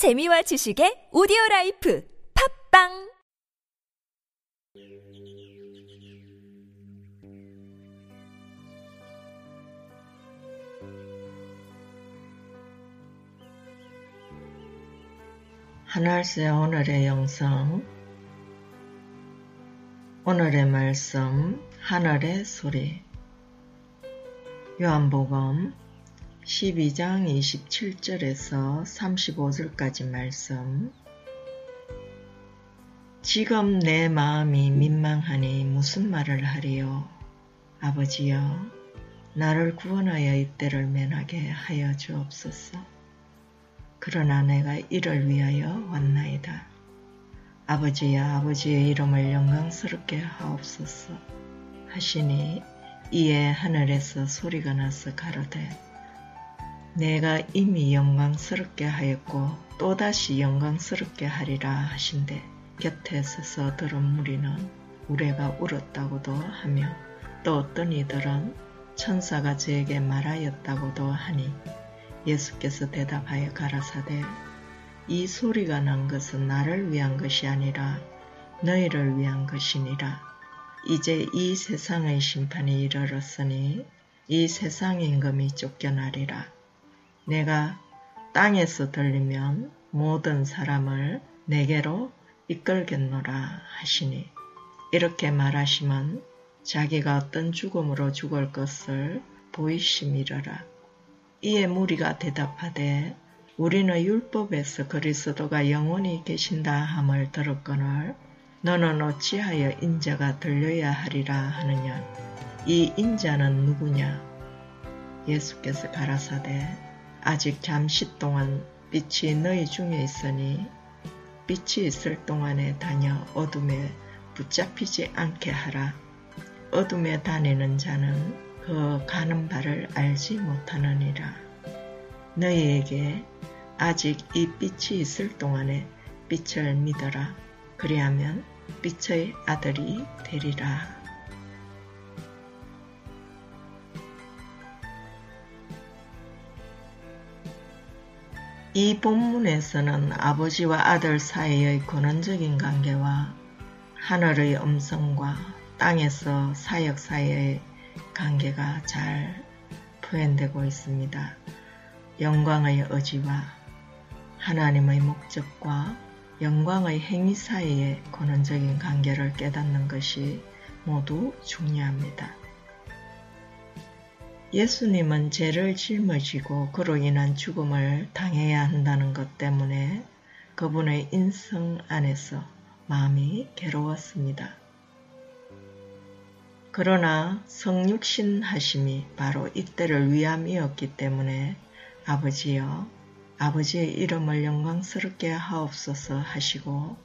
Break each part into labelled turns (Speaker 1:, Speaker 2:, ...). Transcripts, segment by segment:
Speaker 1: 재미와 지식의 오디오 라이프 팝빵!
Speaker 2: 하늘세 오늘의 영성 오늘의 말씀 하늘의 소리. 요한복음 12장 27절에서 35절까지 말씀. 지금 내 마음이 민망하니 무슨 말을 하리요? 아버지여 나를 구원하여 이때를 면하게 하여 주옵소서. 그러나 내가 이를 위하여 왔나이다. 아버지야 아버지의 이름을 영광스럽게 하옵소서. 하시니 이에 하늘에서 소리가 나서 가로되 내가 이미 영광스럽게 하였고 또다시 영광스럽게 하리라 하신대 곁에 서서 들은 무리는 우레가 울었다고도 하며 또 어떤 이들은 천사가 저에게 말하였다고도 하니 예수께서 대답하여 가라사대 이 소리가 난 것은 나를 위한 것이 아니라 너희를 위한 것이니라. 이제 이 세상의 심판이 이르렀으니 이 세상 임금이 쫓겨나리라. 내가 땅에서 들리면 모든 사람을 내게로 이끌겠노라 하시니 이렇게 말하시면 자기가 어떤 죽음으로 죽을 것을 보이심이러라. 이에 무리가 대답하되 우리는 율법에서 그리스도가 영원히 계신다 함을 들었거늘 너는 어찌하여 인자가 들려야 하리라 하느냐 이 인자는 누구냐 예수께서 가라사대 아직 잠시 동안 빛이 너희 중에 있으니 빛이 있을 동안에 다녀 어둠에 붙잡히지 않게 하라. 어둠에 다니는 자는 그 가는 바를 알지 못하느니라. 너희에게 아직 이 빛이 있을 동안에 빛을 믿어라. 그리하면 빛의 아들이 되리라. 이 본문에서는 아버지와 아들 사이의 근원적인 관계와 하늘의 음성과 땅에서 사역 사이의 관계가 잘 표현되고 있습니다. 영광의 의지와 하나님의 목적과 영광의 행위 사이의 근원적인 관계를 깨닫는 것이 모두 중요합니다. 예수님은 죄를 짊어지고 그로 인한 죽음을 당해야 한다는 것 때문에 그분의 인성 안에서 마음이 괴로웠습니다. 그러나 성육신 하심이 바로 이때를 위함이었기 때문에 아버지여 아버지의 이름을 영광스럽게 하옵소서 하시고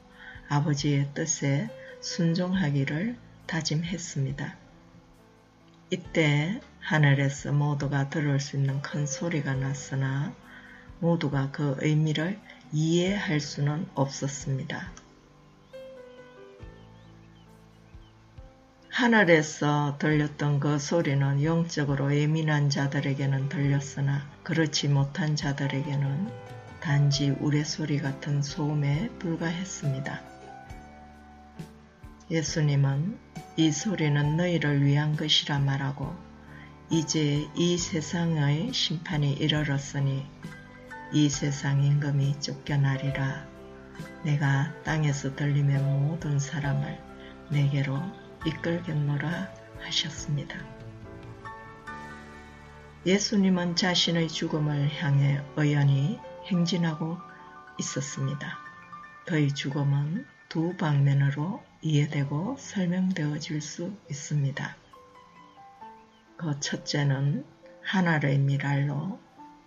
Speaker 2: 아버지의 뜻에 순종하기를 다짐했습니다. 이때 하늘에서 모두가 들을 수 있는 큰 소리가 났으나 모두가 그 의미를 이해할 수는 없었습니다. 하늘에서 들렸던 그 소리는 영적으로 예민한 자들에게는 들렸으나 그렇지 못한 자들에게는 단지 우레소리 같은 소음에 불과했습니다. 예수님은 이 소리는 너희를 위한 것이라 말하고 이제 이 세상의 심판이 이르렀으니 이 세상 임금이 쫓겨나리라. 내가 땅에서 들리면 모든 사람을 내게로 이끌겠노라 하셨습니다. 예수님은 자신의 죽음을 향해 의연히 행진하고 있었습니다. 그의 죽음은 두 방면으로 이해되고 설명되어 질 수 있습니다. 그 첫째는 하나의 미랄로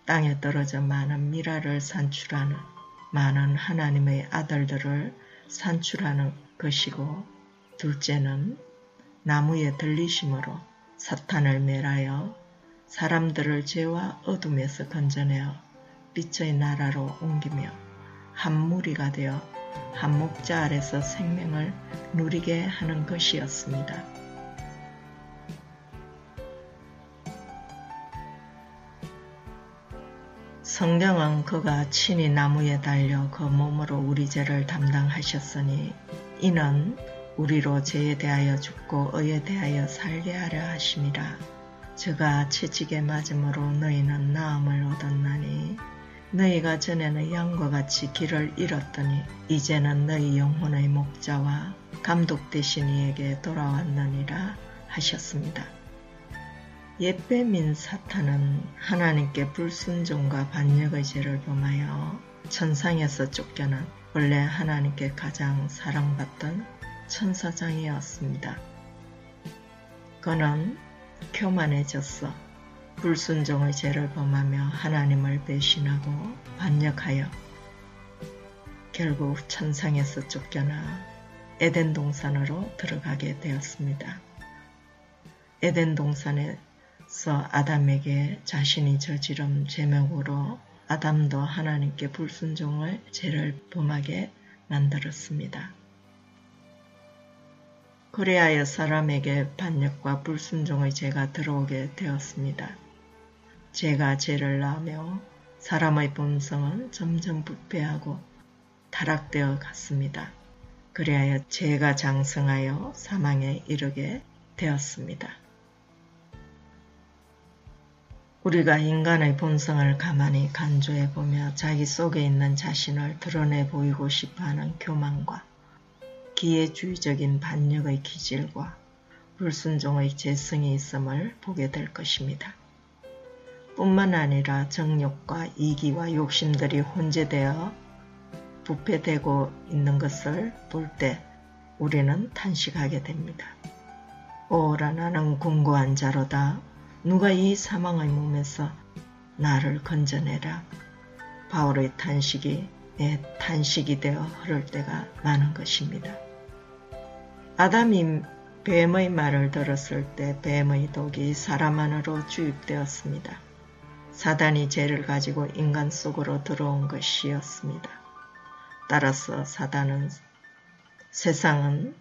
Speaker 2: 땅에 떨어져 많은 미랄을 산출하는 많은 하나님의 아들들을 산출하는 것이고 둘째는 나무에 들리심으로 사탄을 멸하여 사람들을 죄와 어둠에서 건져내어 빛의 나라로 옮기며 한 무리가 되어 한 목자 아래서 생명을 누리게 하는 것이었습니다. 성경은 그가 친히 나무에 달려 그 몸으로 우리 죄를 담당하셨으니 이는 우리로 죄에 대하여 죽고 의에 대하여 살게 하려 하심이라. 저가 채찍에 맞음으로 너희는 나음을 얻었나니 너희가 전에는 양과 같이 길을 잃었더니 이제는 너희 영혼의 목자와 감독 되신 이에게 돌아왔느니라 하셨습니다. 옛뱀인 사탄은 하나님께 불순종과 반역의 죄를 범하여 천상에서 쫓겨난 원래 하나님께 가장 사랑받던 천사장이었습니다. 그는 교만해졌어 불순종의 죄를 범하며 하나님을 배신하고 반역하여 결국 천상에서 쫓겨나 에덴 동산으로 들어가게 되었습니다. 에덴 동산에 서 아담에게 자신이 저지른 제명으로 아담도 하나님께 불순종을 죄를 범하게 만들었습니다. 그래하여 사람에게 반역과 불순종의 죄가 들어오게 되었습니다. 죄가 죄를 낳으며 사람의 본성은 점점 부패하고 타락되어 갔습니다. 그리하여 죄가 장성하여 사망에 이르게 되었습니다. 우리가 인간의 본성을 가만히 간주해 보며 자기 속에 있는 자신을 드러내 보이고 싶어 하는 교만과 기회주의적인 반역의 기질과 불순종의 재성이 있음을 보게 될 것입니다. 뿐만 아니라 정욕과 이기와 욕심들이 혼재되어 부패되고 있는 것을 볼 때 우리는 탄식하게 됩니다. 오라 나는 궁고한 자로다. 누가 이 사망의 몸에서 나를 건져내라. 바울의 탄식이 내 탄식이 되어 흐를 때가 많은 것입니다. 아담이 뱀의 말을 들었을 때 뱀의 독이 사람 안으로 주입되었습니다. 사단이 죄를 가지고 인간 속으로 들어온 것이었습니다. 따라서 사단은 세상은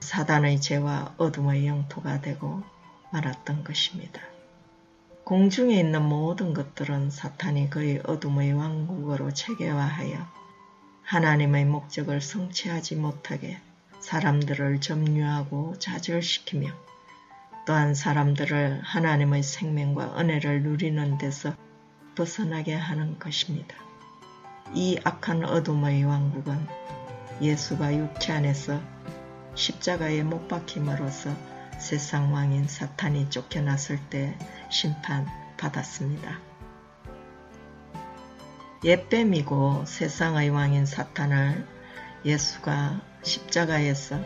Speaker 2: 사단의 죄와 어둠의 영토가 되고 말았던 것입니다. 공중에 있는 모든 것들은 사탄이 그의 어둠의 왕국으로 체계화하여 하나님의 목적을 성취하지 못하게 사람들을 점유하고 좌절시키며 또한 사람들을 하나님의 생명과 은혜를 누리는 데서 벗어나게 하는 것입니다. 이 악한 어둠의 왕국은 예수가 육체 안에서 십자가에 못 박힘으로써 세상 왕인 사탄이 쫓겨났을 때 심판 받았습니다. 옛뱀이고 세상의 왕인 사탄을 예수가 십자가에서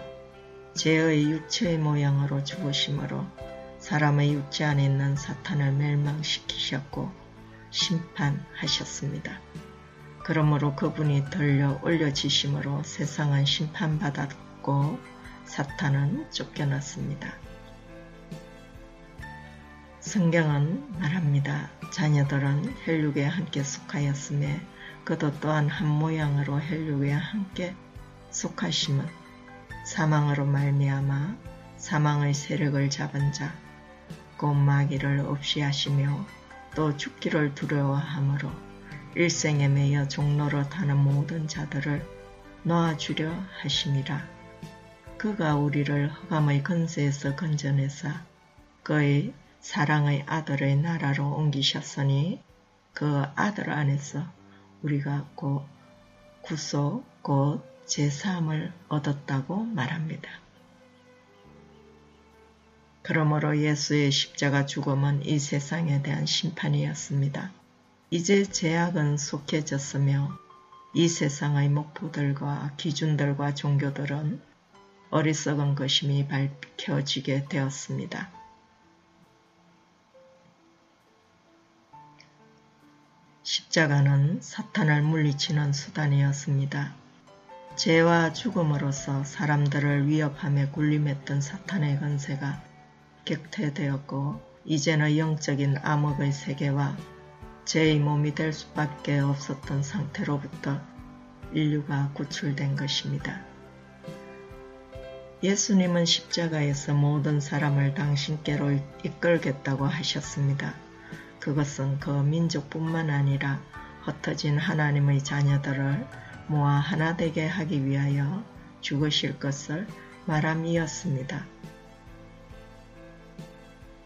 Speaker 2: 죄의 육체의 모양으로 죽으심으로 사람의 육체 안에 있는 사탄을 멸망시키셨고 심판하셨습니다. 그러므로 그분이 덜려 올려지심으로 세상은 심판받았고 사탄은 쫓겨났습니다. 성경은 말합니다. 자녀들은 혈육에 함께 속하였음에 그도 또한 한 모양으로 혈육에 함께 속하심은 사망으로 말미암아 사망의 세력을 잡은 자, 곧 마귀를 없이 하시며 또 죽기를 두려워하므로 일생에 매여 종로로 타는 모든 자들을 놓아주려 하심이라. 그가 우리를 흑암의 근세에서 건져내사 그의 사랑의 아들의 나라로 옮기셨으니 그 아들 안에서 우리가 곧 구속 곧 제3을 얻었다고 말합니다. 그러므로 예수의 십자가 죽음은 이 세상에 대한 심판이었습니다. 이제 제약은 속해졌으며 이 세상의 목표들과 기준들과 종교들은 어리석은 것임이 밝혀지게 되었습니다. 십자가는 사탄을 물리치는 수단이었습니다. 죄와 죽음으로써 사람들을 위협함에 군림했던 사탄의 건세가 격퇴되었고 이제는 영적인 암흑의 세계와 죄의 몸이 될 수밖에 없었던 상태로부터 인류가 구출된 것입니다. 예수님은 십자가에서 모든 사람을 당신께로 이끌겠다고 하셨습니다. 그것은 그 민족뿐만 아니라 흩어진 하나님의 자녀들을 모아 하나 되게 하기 위하여 죽으실 것을 말함이었습니다.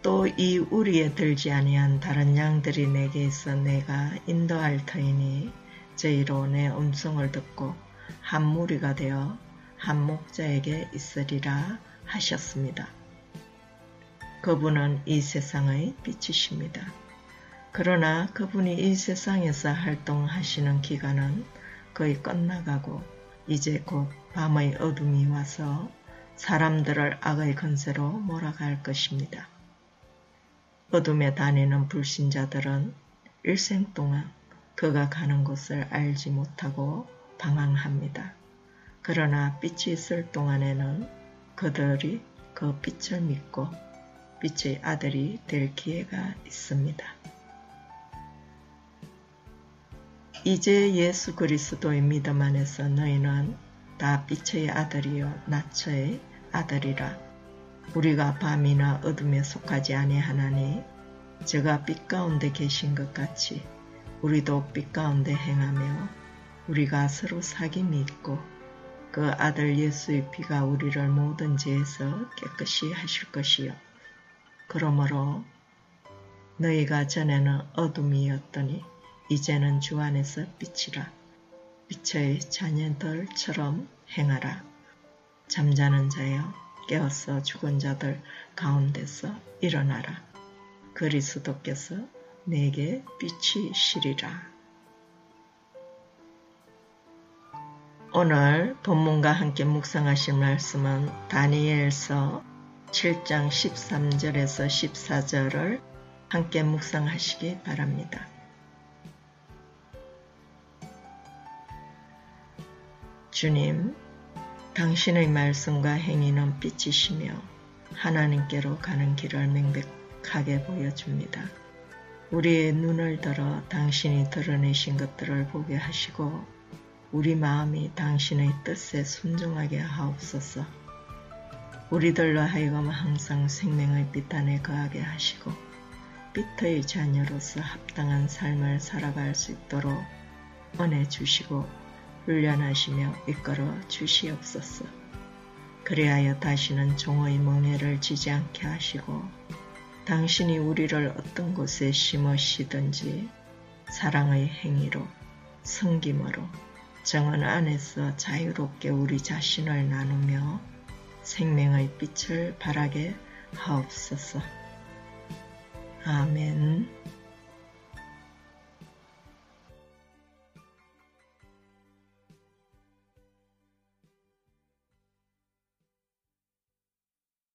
Speaker 2: 또 이 우리에 들지 아니한 다른 양들이 내게 있어 내가 인도할 터이니 저희로 내 음성을 듣고 한 무리가 되어 한 목자에게 있으리라 하셨습니다. 그분은 이 세상의 빛이십니다. 그러나 그분이 이 세상에서 활동하시는 기간은 거의 끝나가고 이제 곧 밤의 어둠이 와서 사람들을 악의 건세로 몰아갈 것입니다. 어둠에 다니는 불신자들은 일생 동안 그가 가는 곳을 알지 못하고 방황합니다. 그러나 빛이 있을 동안에는 그들이 그 빛을 믿고 빛의 아들이 될 기회가 있습니다. 이제 예수 그리스도의 믿음 안에서 너희는 다 빛의 아들이요 나처의 아들이라 우리가 밤이나 어둠에 속하지 아니하나니 제가 빛 가운데 계신 것 같이 우리도 빛 가운데 행하며 우리가 서로 사귐이 있고 그 아들 예수의 피가 우리를 모든 죄에서 깨끗이 하실 것이요. 그러므로 너희가 전에는 어둠이었더니 이제는 주 안에서 빛이라. 빛의 자녀들처럼 행하라. 잠자는 자여 깨어서 죽은 자들 가운데서 일어나라. 그리스도께서 내게 빛이시리라 오늘 본문과 함께 묵상하실 말씀은 다니엘서 7장 13절에서 14절을 함께 묵상하시기 바랍니다. 주님, 당신의 말씀과 행위는 빛이시며 하나님께로 가는 길을 명백하게 보여줍니다. 우리의 눈을 들어 당신이 드러내신 것들을 보게 하시고 우리 마음이 당신의 뜻에 순종하게 하옵소서. 우리들로 하여금 항상 생명의 빛 안에 거하게 하시고 빛의 자녀로서 합당한 삶을 살아갈 수 있도록 은혜 주시고 훈련하시며 이끌어 주시옵소서. 그리하여 다시는 종의 멍해를 지지 않게 하시고 당신이 우리를 어떤 곳에 심으시든지 사랑의 행위로 성김으로 정은 안에서 자유롭게 우리 자신을 나누며 생명의 빛을 발하게 하옵소서. 아멘.